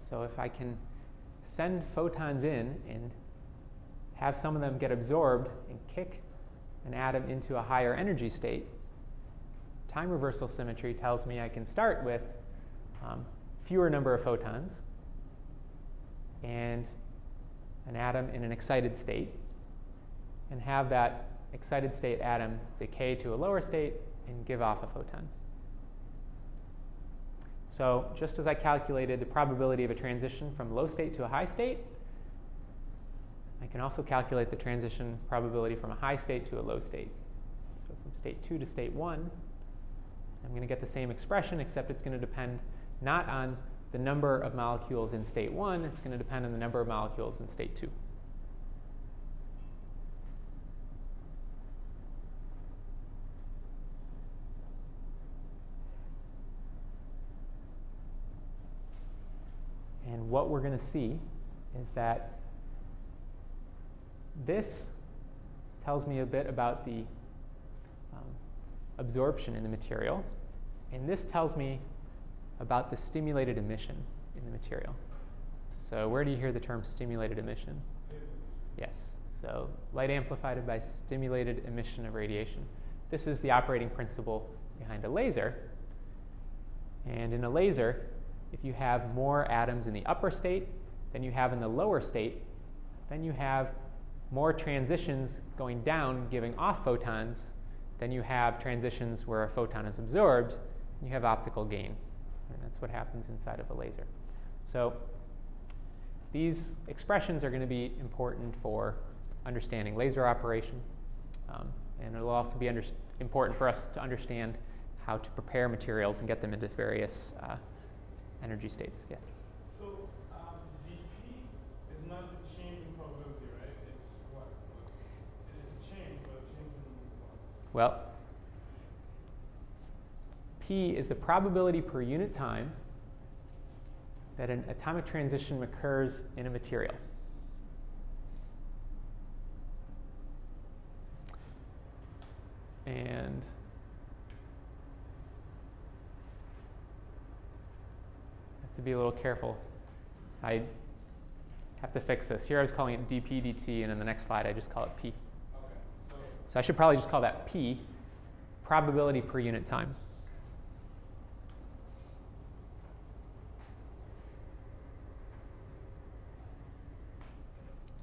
So if I can send photons in and have some of them get absorbed and kick an atom into a higher energy state, time reversal symmetry tells me I can start with um, fewer number of photons and an atom in an excited state and have that excited state atom decay to a lower state and give off a photon. So just as I calculated the probability of a transition from low state to a high state, I can also calculate the transition probability from a high state to a low state. So from state 2 to state 1, I'm going to get the same expression, except it's going to depend not on the number of molecules in state 1, it's going to depend on the number of molecules in state 2. And what we're going to see is that this tells me a bit about the um, absorption in the material, and this tells me about the stimulated emission in the material. So, where do you hear the term stimulated emission? Yes. So, light amplified by stimulated emission of radiation. This is the operating principle behind a laser. And in a laser, if you have more atoms in the upper state than you have in the lower state, then you have more transitions going down giving off photons than you have transitions where a photon is absorbed, and you have optical gain. And that's what happens inside of a laser. So these expressions are going to be important for understanding laser operation, um, and it will also be under- important for us to understand how to prepare materials and get them into various uh, energy states. Yes. So um, dp is not the change in probability, right? It's what? It is a change, but a change in what? Well, P is the probability per unit time that an atomic transition occurs in a material. And have to be a little careful. I have to fix this. Here I was calling it dp dt, and in the next slide I just call it p. Okay. So So I should probably just call that p, probability per unit time.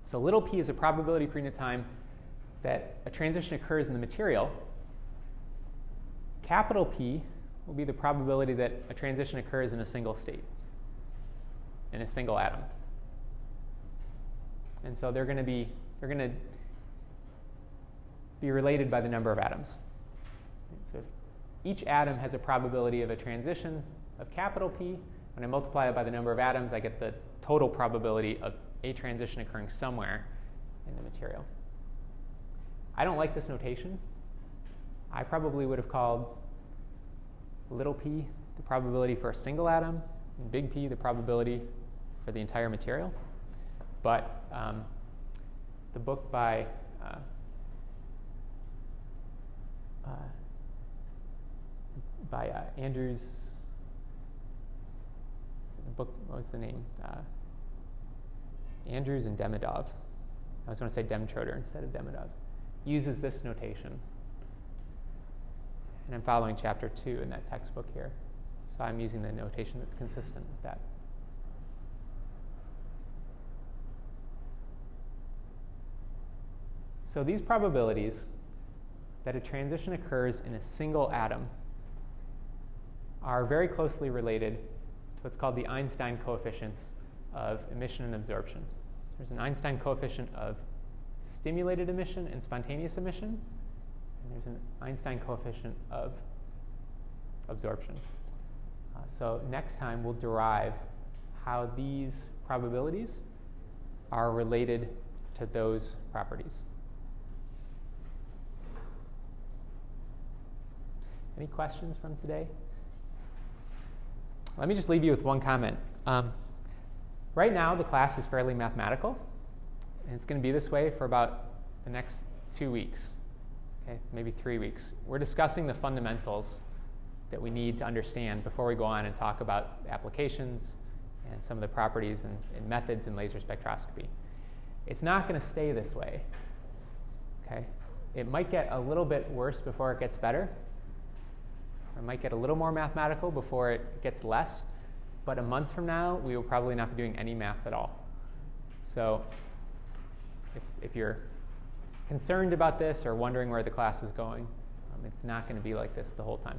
So little p is a probability per unit time that a transition occurs in the material. Capital P will be the probability that a transition occurs in a single state, in a single atom. And so they're going to be they're going to be related by the number of atoms. So each atom has a probability of a transition of capital P. When I multiply it by the number of atoms, I get the total probability of a transition occurring somewhere in the material. I don't like this notation. I probably would have called little p the probability for a single atom, and big P the probability for the entire material. But um, the book by uh, uh, by uh, Andrews. The book, what was the name? Andrews and Demidov. I was going to say Demtroder instead of Demidov. Uses this notation. And I'm following chapter two in that textbook here. So I'm using the notation that's consistent with that. So these probabilities that a transition occurs in a single atom are very closely related to what's called the Einstein coefficients of emission and absorption. There's an Einstein coefficient of stimulated emission and spontaneous emission, and there's an Einstein coefficient of absorption. Uh, so next time we'll derive how these probabilities are related to those properties. Any questions from today? Let me just leave you with one comment. Um, right now, the class is fairly mathematical, and it's going to be this way for about the next two weeks, okay, maybe three weeks. We're discussing the fundamentals that we need to understand before we go on and talk about applications and some of the properties and, and methods in laser spectroscopy. It's not going to stay this way. Okay? It might get a little bit worse before it gets better. It might get a little more mathematical before it gets less. But a month from now, we will probably not be doing any math at all. So if, if you're concerned about this or wondering where the class is going, um, it's not going to be like this the whole time.